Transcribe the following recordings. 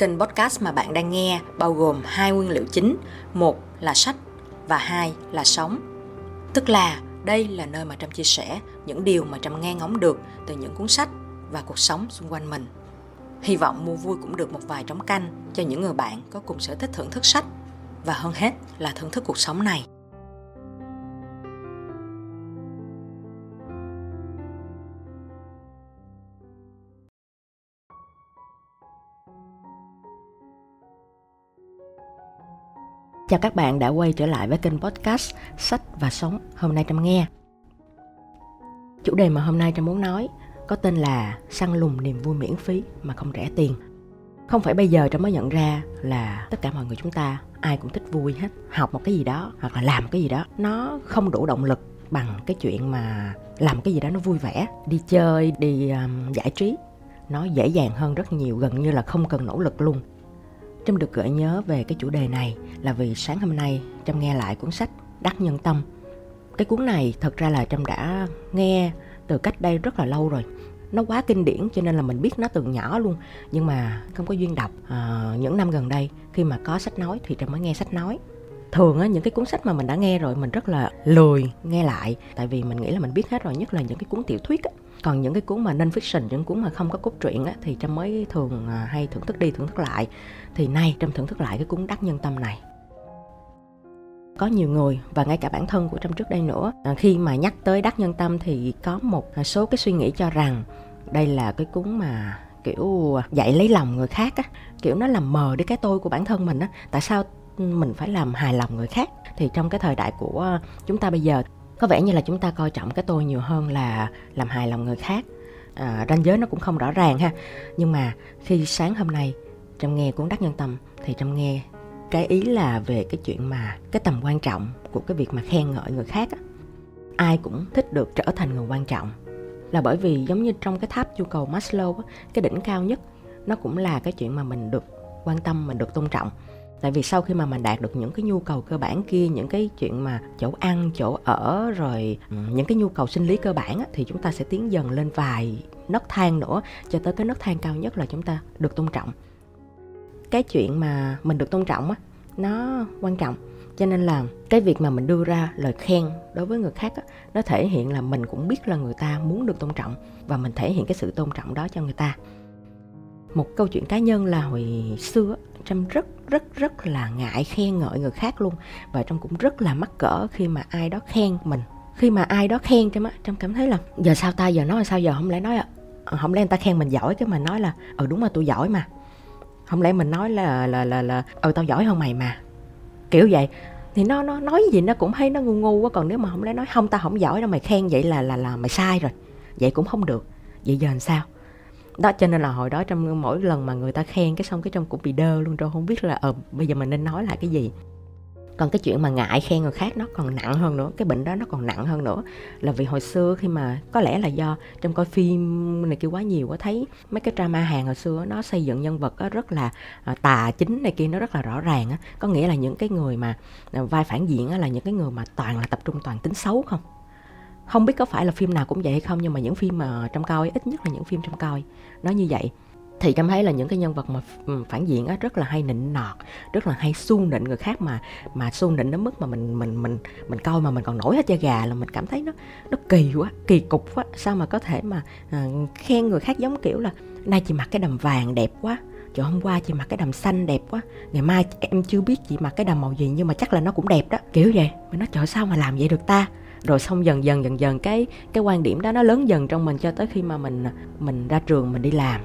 Kênh podcast mà bạn đang nghe bao gồm hai nguyên liệu chính, một là sách và hai là sống. Tức là đây là nơi mà Trâm chia sẻ những điều mà Trâm nghe ngóng được từ những cuốn sách và cuộc sống xung quanh mình. Hy vọng mua vui cũng được một vài trống canh cho những người bạn có cùng sở thích thưởng thức sách và hơn hết là thưởng thức cuộc sống này. Chào các bạn đã quay trở lại với kênh podcast Sách và Sống hôm nay Trâm nghe. Chủ đề mà hôm nay Trâm muốn nói có tên là săn lùng niềm vui miễn phí mà không rẻ tiền. Không phải bây giờ Trâm mới nhận ra là tất cả mọi người chúng ta ai cũng thích vui hết. Học một cái gì đó hoặc là làm cái gì đó nó không đủ động lực bằng cái chuyện mà làm cái gì đó nó vui vẻ, đi chơi, đi um, giải trí nó dễ dàng hơn rất nhiều gần như là không cần nỗ lực luôn Trâm được gợi nhớ về cái chủ đề này là vì sáng hôm nay Trâm nghe lại cuốn sách Đắc Nhân Tâm. Cái cuốn này thật ra là Trâm đã nghe từ cách đây rất là lâu rồi. Nó quá kinh điển cho nên là mình biết nó từ nhỏ luôn Nhưng mà không có duyên đọc à, Những năm gần đây khi mà có sách nói thì Trâm mới nghe sách nói thường á những cái cuốn sách mà mình đã nghe rồi mình rất là lười nghe lại tại vì mình nghĩ là mình biết hết rồi nhất là những cái cuốn tiểu thuyết á còn những cái cuốn mà non fiction những cuốn mà không có cốt truyện á, thì trâm mới thường à, hay thưởng thức đi, thưởng thức lại. Thì nay trâm thưởng thức lại cái cuốn đắc nhân tâm này. Có nhiều người, và ngay cả bản thân của trâm trước đây nữa à, khi mà nhắc tới đắc nhân tâm thì có một à, số cái suy nghĩ cho rằng đây là cái cuốn mà, kiểu dạy lấy lòng người khác á. Kiểu, nó làm mờ đi cái tôi của bản thân mình á. Tại sao ừ, mình phải làm hài lòng người khác? Thì trong cái thời đại của chúng ta bây giờ có vẻ như là chúng ta coi trọng cái tôi nhiều hơn là làm hài lòng người khác. À, ranh giới nó cũng không rõ ràng ha. Nhưng mà khi sáng hôm nay trâm nghe cuốn đắc nhân tâm thì trâm nghe cái ý là về cái chuyện mà cái tầm quan trọng của cái việc mà khen ngợi người khác á. ai cũng thích được trở thành người quan trọng. Là bởi vì giống như trong cái tháp nhu cầu Maslow á, cái đỉnh cao nhất nó cũng là cái chuyện mà mình được quan tâm mình được tôn trọng tại vì sau khi mà mình đạt được những cái nhu cầu cơ bản kia những cái chuyện mà chỗ ăn chỗ ở rồi ừ, những cái nhu cầu sinh lý cơ bản á, thì chúng ta sẽ tiến dần lên vài nấc thang nữa cho tới cái nấc thang cao nhất là chúng ta được tôn trọng. Cái chuyện mà mình được tôn trọng á nó quan trọng. Cho nên là cái việc mà mình đưa ra lời khen đối với người khác á, nó thể hiện là mình cũng biết là người ta muốn được tôn trọng và mình thể hiện cái sự tôn trọng đó cho người ta. Một câu chuyện cá nhân là hồi xưa trâm rất rất rất là ngại khen ngợi người khác luôn. Và trâm cũng rất là mắc cỡ khi mà ai đó khen mình. Khi mà ai đó khen trâm á trâm cảm thấy là giờ sao ta? Giờ nói sao? Giờ không lẽ nói à, à không lẽ người ta khen mình giỏi cái mà nói là ừ đúng mà tôi giỏi mà. Không lẽ mình nói là là là là ừ tao giỏi hơn mày mà. Kiểu vậy. Thì nó nó nói gì nó cũng thấy nó ngu ngu quá. Còn nếu mà không lẽ nói không tao không giỏi đâu mày khen vậy là là là mày sai rồi. Vậy cũng không được. Vậy giờ làm sao? Đó, cho nên là hồi đó trong mỗi lần mà người ta khen cái xong cái trong cũng bị đơ luôn rồi không biết là ờ bây giờ mình nên nói lại cái gì. Còn cái chuyện mà ngại khen người khác nó còn nặng hơn nữa, cái bệnh đó nó còn nặng hơn nữa. Là vì hồi xưa khi mà, có lẽ là do trong coi phim này kia quá nhiều quá, thấy mấy cái drama hàng hồi xưa nó xây dựng nhân vật rất là à, tà chính này kia, nó rất là rõ ràng có nghĩa là những cái người mà à, vai phản diện là những cái người mà toàn là tập trung toàn tính xấu không? Không biết có phải là phim nào cũng vậy hay không nhưng mà những phim mà trong coi ít nhất là những phim trong coi nó như vậy. Thì cảm thấy là những cái nhân vật mà ừ, phản diện á rất là hay nịnh nọt rất là hay su nịnh người khác mà mà su nịnh đến mức mà mình mình mình mình coi mà mình còn nổi hết da gà là mình cảm thấy nó nó kỳ quá kỳ cục quá. Sao mà có thể mà à, khen người khác giống kiểu là nay chị mặc cái đầm vàng đẹp quá Trời hôm qua chị mặc cái đầm xanh đẹp quá Ngày mai em chưa biết chị mặc cái đầm màu gì Nhưng mà chắc là nó cũng đẹp đó. Kiểu vậy. Mình nói trời sao mà làm vậy được ta? Rồi xong dần dần dần dần cái cái quan điểm đó nó lớn dần trong mình cho tới khi mà mình mình ra trường mình đi làm.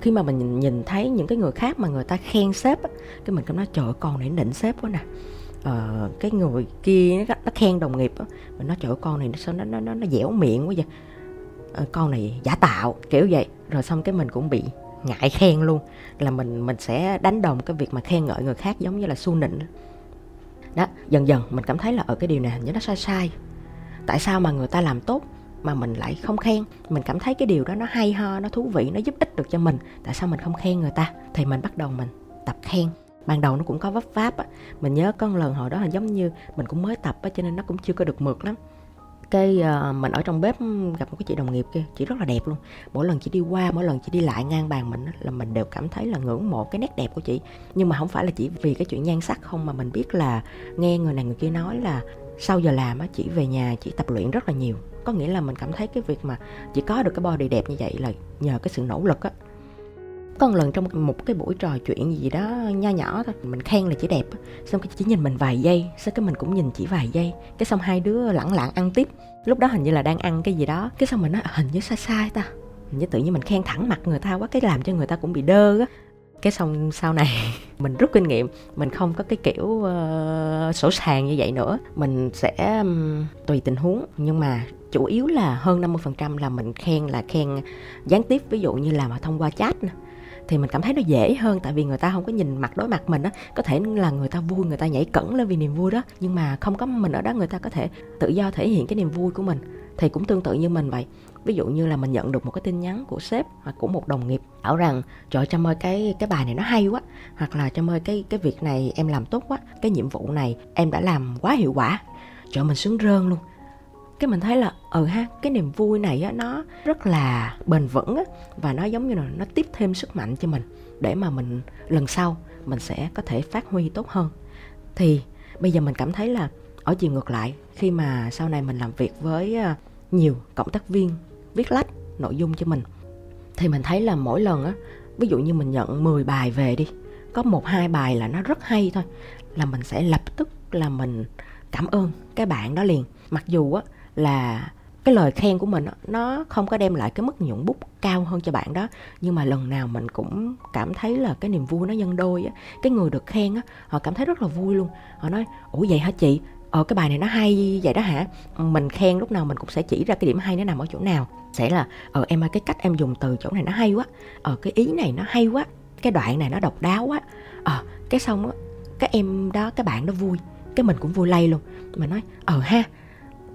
Khi mà mình nhìn thấy những cái người khác mà người ta khen sếp á, cái mình cảm nói trời con này đỉnh sếp quá nè. Ờ, cái người kia nó, nó khen đồng nghiệp á mình nói trời con này nó sao nó nó nó, nó dẻo miệng quá vậy. Ờ, con này giả tạo kiểu vậy. Rồi xong cái mình cũng bị ngại khen luôn. Là mình mình sẽ đánh đồng cái việc mà khen ngợi người khác giống như là su nịnh đó, dần dần mình cảm thấy là ở cái điều này hình như nó sai sai. Tại sao mà người ta làm tốt mà mình lại không khen? Mình cảm thấy cái điều đó nó hay ho, nó thú vị, nó giúp ích được cho mình. Tại sao mình không khen người ta? Thì mình bắt đầu mình tập khen. Ban đầu nó cũng có vấp váp á. Mình nhớ có lần hồi đó là giống như mình cũng mới tập á, cho nên nó cũng chưa có được mượt lắm cái uh, mình ở trong bếp gặp một cái chị đồng nghiệp kia chị rất là đẹp luôn. Mỗi lần chị đi qua mỗi lần chị đi lại ngang bàn mình là mình đều cảm thấy là ngưỡng mộ cái nét đẹp của chị. Nhưng mà không phải là chỉ vì cái chuyện nhan sắc không mà mình biết là nghe người này người kia nói là sau giờ làm á chị về nhà chị tập luyện rất là nhiều. Có nghĩa là mình cảm thấy cái việc mà chị có được cái body đẹp như vậy là nhờ cái sự nỗ lực á có một lần trong một cái buổi trò chuyện gì đó nho nhỏ thôi mình khen là chỉ đẹp xong cái chỉ nhìn mình vài giây sau cái mình cũng nhìn chỉ vài giây. Cái xong hai đứa lẳng lặng ăn tiếp. Lúc đó hình như là đang ăn cái gì đó. Cái xong mình nói à, hình như sai sai ta. Hình như tự nhiên mình khen thẳng mặt người ta quá cái làm cho người ta cũng bị đơ á. Cái xong sau này mình rút kinh nghiệm mình không có cái kiểu uh, sổ sàng như vậy nữa. Mình sẽ um, tùy tình huống. Nhưng mà chủ yếu là hơn 50% là mình khen là khen gián tiếp. Ví dụ như là mà thông qua chat nè thì mình cảm thấy nó dễ hơn, tại vì người ta không có nhìn mặt đối mặt mình á, có thể là người ta vui, người ta nhảy cẩn lên vì niềm vui đó, nhưng mà không có mình ở đó, người ta có thể tự do thể hiện cái niềm vui của mình, thì cũng tương tự như mình vậy. Ví dụ như là mình nhận được một cái tin nhắn của sếp hoặc của một đồng nghiệp bảo rằng, trời cho ơi, cái cái bài này nó hay quá, hoặc là cho ơi, cái cái việc này em làm tốt quá, cái nhiệm vụ này em đã làm quá hiệu quả. Trời mình sướng rơn luôn cái mình thấy là ừ ha, cái niềm vui này á, nó rất là bền vững á, và nó giống như là nó tiếp thêm sức mạnh cho mình để mà mình, lần sau mình sẽ có thể phát huy tốt hơn. Thì bây giờ mình cảm thấy là ở chiều ngược lại, khi mà sau này mình làm việc với ờ, nhiều cộng tác viên viết lách nội dung cho mình, thì mình thấy là mỗi lần á, ví dụ như mình nhận 10 bài về đi, có một hai bài là nó rất hay thôi, là mình sẽ lập tức là mình cảm ơn cái bạn đó liền. Mặc dù á là cái lời khen của mình nó không có đem lại cái mức nhuận bút cao hơn cho bạn đó. Nhưng mà lần nào mình cũng cảm thấy là cái niềm vui nó nhân đôi á. Cái người được khen á, họ cảm thấy rất là vui luôn. Họ nói, ủa vậy hả chị? Ờ cái bài này nó hay vậy đó hả? Mình khen lúc nào mình cũng sẽ chỉ ra cái điểm hay nó nằm ở chỗ nào. Sẽ là ờ em ơi, cái cách em dùng từ chỗ này nó hay quá. Ờ cái ý này nó hay quá. Cái đoạn này nó độc đáo quá. Ờ cái xong á, cái em đó, cái bạn đó vui. Cái mình cũng vui lây luôn. Mà nói ờ ha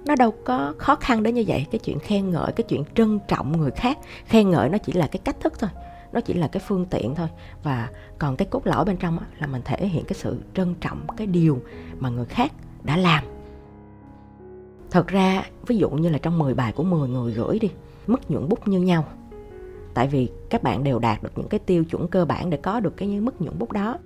nó đâu có khó khăn đến như vậy. Cái chuyện khen ngợi, cái chuyện trân trọng người khác. Khen ngợi nó chỉ là cái cách thức thôi. Nó chỉ là cái phương tiện thôi. Và còn cái cốt lõi bên trong là mình thể hiện cái sự trân trọng cái điều mà người khác đã làm. Thật ra, ví dụ như là trong 10 bài của 10 người gửi đi, mức nhuận bút như nhau. Tại vì các bạn đều đạt được những cái tiêu chuẩn cơ bản để có được cái mức nhuận bút đó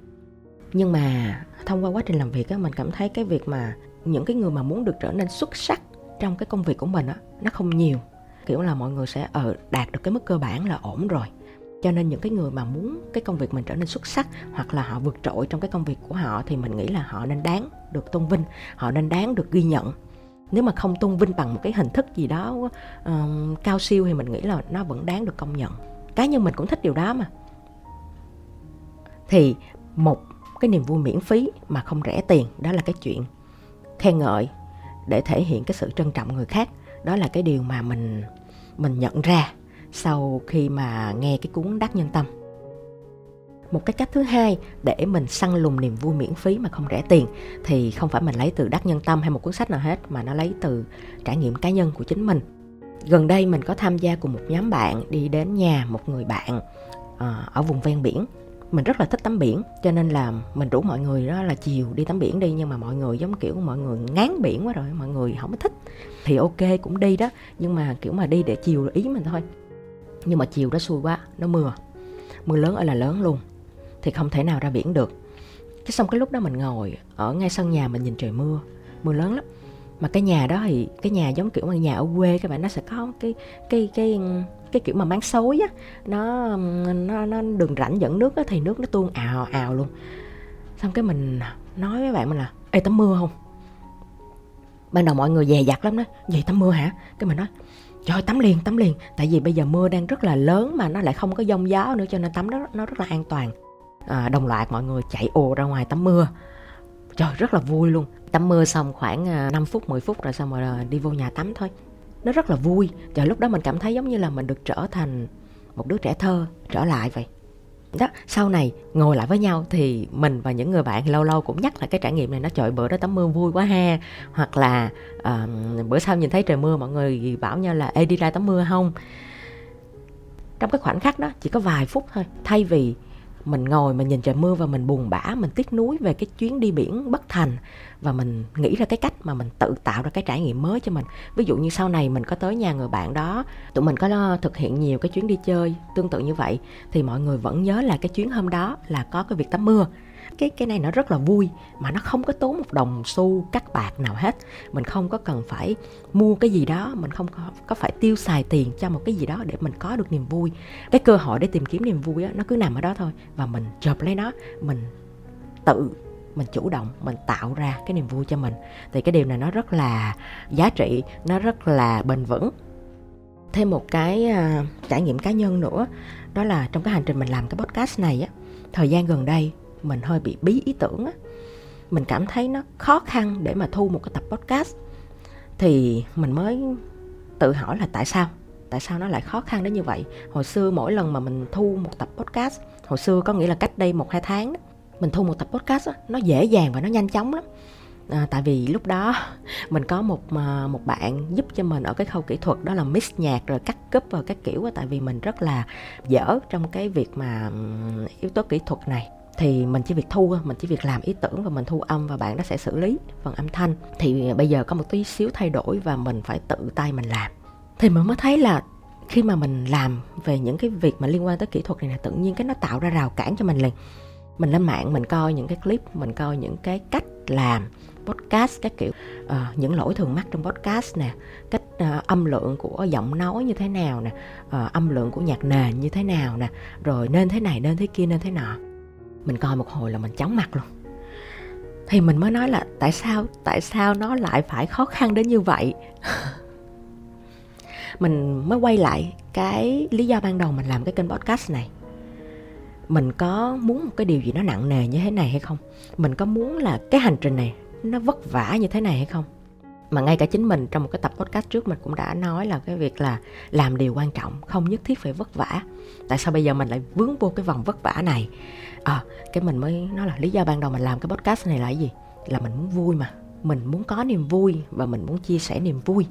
nhưng mà thông qua quá trình làm việc á mình cảm thấy cái việc mà những cái người mà muốn được trở nên xuất sắc trong cái công việc của mình á nó không nhiều. Kiểu là mọi người sẽ ở ờ, đạt được cái mức cơ bản là ổn rồi. Cho nên những cái người mà muốn cái công việc mình trở nên xuất sắc hoặc là họ vượt trội trong cái công việc của họ thì mình nghĩ là họ nên đáng được tôn vinh họ nên đáng được ghi nhận. Nếu mà không tôn vinh bằng một cái hình thức gì đó um, cao siêu thì mình nghĩ là nó vẫn đáng được công nhận. Cá nhân mình cũng thích điều đó mà. Thì một cái niềm vui miễn phí mà không rẻ tiền, đó là cái chuyện khen ngợi để thể hiện cái sự trân trọng người khác. Đó là cái điều mà mình mình nhận ra sau khi mà nghe cái cuốn đắc nhân tâm. Một cái cách thứ hai để mình săn lùng niềm vui miễn phí mà không rẻ tiền thì không phải mình lấy từ đắc nhân tâm hay một cuốn sách nào hết, mà nó lấy từ trải nghiệm cá nhân của chính mình. Gần đây mình có tham gia cùng một nhóm bạn đi đến nhà một người bạn ờ, ở vùng ven biển mình rất là thích tắm biển, cho nên là mình rủ mọi người đó là chiều đi tắm biển đi, nhưng mà mọi người giống kiểu mọi người ngán biển quá rồi, mọi người không có thích. Thì ok, cũng đi đó, nhưng mà kiểu mà đi để chiều ý mình thôi. Nhưng mà chiều đó xui quá, nó mưa. Mưa lớn ơi là lớn luôn, thì không thể nào ra biển được. Cái xong cái lúc đó mình ngồi ở ngay sân nhà mình nhìn trời mưa mưa lớn lắm. Mà cái nhà đó thì, cái nhà giống kiểu mà nhà ở quê các bạn, nó sẽ có cái cái cái cái kiểu mà máng xối á nó nó nó đường rãnh dẫn nước á thì nước nó tuôn ào ào luôn. Xong cái mình nói với bạn mình là ê tắm mưa không? Ban đầu mọi người dè dặt lắm đó. Vậy tắm mưa hả? Cái mình nói trời tắm liền tắm liền. Tại vì bây giờ mưa đang rất là lớn mà nó lại không có giông gió nữa cho nên tắm đó nó rất là an toàn. À, đồng loạt mọi người chạy ồ ra ngoài tắm mưa. Trời rất là vui luôn. Tắm mưa xong khoảng à, 5 phút 10 phút rồi xong rồi à, đi vô nhà tắm thôi nó rất là vui. Và lúc đó mình cảm thấy giống như là mình được trở thành một đứa trẻ thơ trở lại vậy. Đó sau này ngồi lại với nhau thì mình và những người bạn lâu lâu cũng nhắc lại cái trải nghiệm này. Nó trời bữa đó tắm mưa vui quá ha. Hoặc là uh, bữa sau nhìn thấy trời mưa mọi người bảo nhau là ê đi ra tắm mưa không? Trong cái khoảnh khắc đó chỉ có vài phút thôi. Thay vì mình ngồi, mình nhìn trời mưa và mình buồn bã, mình tiếc nuối về cái chuyến đi biển bất thành. Và mình nghĩ ra cái cách mà mình tự tạo ra cái trải nghiệm mới cho mình. Ví dụ như sau này mình có tới nhà người bạn đó, tụi mình có thực hiện nhiều cái chuyến đi chơi tương tự như vậy, thì mọi người vẫn nhớ là cái chuyến hôm đó là có cái việc tắm mưa cái cái này nó rất là vui mà nó không có tốn một đồng xu cắt bạc nào hết. Mình không có cần phải mua cái gì đó mình không có, có phải tiêu xài tiền cho một cái gì đó để mình có được niềm vui. Cái cơ hội để tìm kiếm niềm vui đó, nó cứ nằm ở đó thôi và mình chộp lấy nó mình tự mình chủ động mình tạo ra cái niềm vui cho mình. Thì cái điều này nó rất là giá trị nó rất là bền vững. Thêm một cái uh, trải nghiệm cá nhân nữa đó là trong cái hành trình mình làm cái podcast này á thời gian gần đây mình hơi bị bí ý tưởng á. Mình cảm thấy nó khó khăn để mà thu một cái tập podcast. Thì mình mới tự hỏi là tại sao? Tại sao nó lại khó khăn đến như vậy? Hồi xưa mỗi lần mà mình thu một tập podcast hồi xưa có nghĩa là cách đây một hai tháng đó, mình thu một tập podcast đó, nó dễ dàng và nó nhanh chóng lắm. À, tại vì lúc đó mình có một à, một bạn giúp cho mình ở cái khâu kỹ thuật đó là mix nhạc rồi cắt cúp và các kiểu tại vì mình rất là dở trong cái việc mà yếu tố kỹ thuật này thì mình chỉ việc thu mình chỉ việc làm ý tưởng và mình thu âm và bạn đó sẽ xử lý phần âm thanh. Thì bây giờ có một tí xíu thay đổi và mình phải tự tay mình làm. Thì mình mới thấy là khi mà mình làm về những cái việc mà liên quan tới kỹ thuật này là tự nhiên cái nó tạo ra rào cản cho mình liền. Mình lên mạng mình coi những cái clip mình coi những cái cách làm podcast các kiểu. Uh, những lỗi thường mắc trong podcast nè cách uh, âm lượng của giọng nói như thế nào nè uh, âm lượng của nhạc nền như thế nào nè rồi nên thế này nên thế kia nên thế nọ mình coi một hồi là mình chóng mặt luôn. Thì mình mới nói là tại sao tại sao nó lại phải khó khăn đến như vậy? Mình mới quay lại cái lý do ban đầu mình làm cái kênh podcast này. Mình có muốn một cái điều gì nó nặng nề như thế này hay không? Mình có muốn là cái hành trình này nó vất vả như thế này hay không? Mà ngay cả chính mình trong một cái tập podcast trước mình cũng đã nói là cái việc là làm điều quan trọng không nhất thiết phải vất vả. Tại sao bây giờ mình lại vướng vô cái vòng vất vả này? À, cái mình mới nói là lý do ban đầu mình làm cái podcast này là cái gì? Là mình muốn vui mà. Mình muốn có niềm vui và mình muốn chia sẻ niềm vui.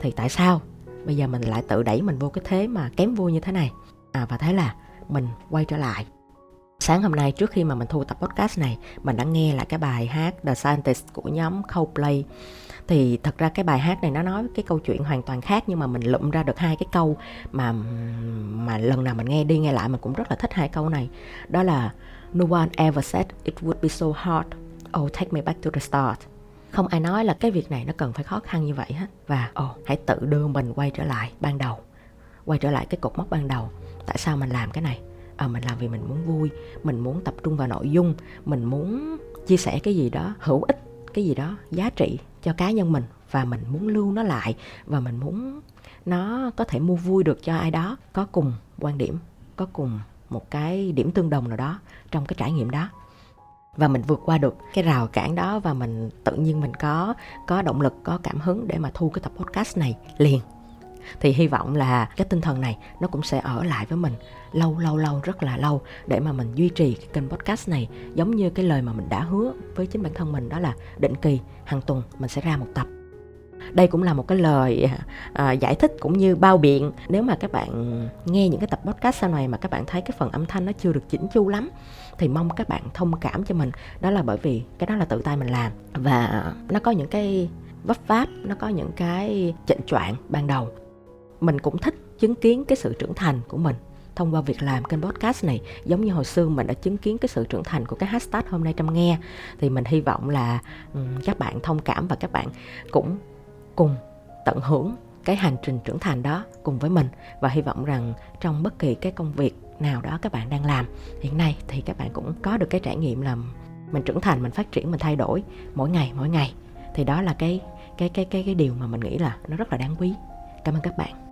Thì tại sao? Bây giờ mình lại tự đẩy mình vô cái thế mà kém vui như thế này. À và thế là mình quay trở lại sáng hôm nay trước khi mà mình thu tập podcast này mình đã nghe lại cái bài hát The Scientist của nhóm Coldplay. Thì thật ra cái bài hát này nó nói cái câu chuyện hoàn toàn khác nhưng mà mình lụm ra được hai cái câu mà mà lần nào mình nghe đi nghe lại mình cũng rất là thích hai câu này. Đó là No one ever said it would be so hard. Oh take me back to the start. Không ai nói là cái việc này nó cần phải khó khăn như vậy hết. Và oh, hãy tự đưa mình quay trở lại ban đầu quay trở lại cái cột mốc ban đầu. Tại sao mình làm cái này? À, mình làm vì mình muốn vui mình muốn tập trung vào nội dung mình muốn chia sẻ cái gì đó hữu ích cái gì đó giá trị cho cá nhân mình và mình muốn lưu nó lại và mình muốn nó có thể mua vui được cho ai đó có cùng quan điểm có cùng một cái điểm tương đồng nào đó trong cái trải nghiệm đó. Và mình vượt qua được cái rào cản đó và mình tự nhiên mình có có động lực có cảm hứng để mà thu cái tập podcast này liền thì hy vọng là cái tinh thần này nó cũng sẽ ở lại với mình lâu lâu lâu rất là lâu để mà mình duy trì cái kênh podcast này. Giống như cái lời mà mình đã hứa với chính bản thân mình đó là định kỳ hàng tuần mình sẽ ra một tập. Đây cũng là một cái lời à, giải thích cũng như bao biện. Nếu mà các bạn nghe những cái tập podcast sau này mà các bạn thấy cái phần âm thanh nó chưa được chỉnh chu lắm thì mong các bạn thông cảm cho mình. Đó là bởi vì cái đó là tự tay mình làm và nó có những cái vấp váp nó có những cái chỉnh choạng ban đầu mình cũng thích chứng kiến cái sự trưởng thành của mình thông qua việc làm kênh podcast này. Giống như hồi xưa mình đã chứng kiến cái sự trưởng thành của cái hashtag hôm nay trăm nghe. Thì mình hy vọng là um, các bạn thông cảm và các bạn cũng cùng tận hưởng cái hành trình trưởng thành đó cùng với mình. Và hy vọng rằng trong bất kỳ cái công việc nào đó các bạn đang làm hiện nay thì các bạn cũng có được cái trải nghiệm là mình trưởng thành mình phát triển mình thay đổi mỗi ngày mỗi ngày. Thì đó là cái cái cái cái cái điều mà mình nghĩ là nó rất là đáng quý. Cảm ơn các bạn.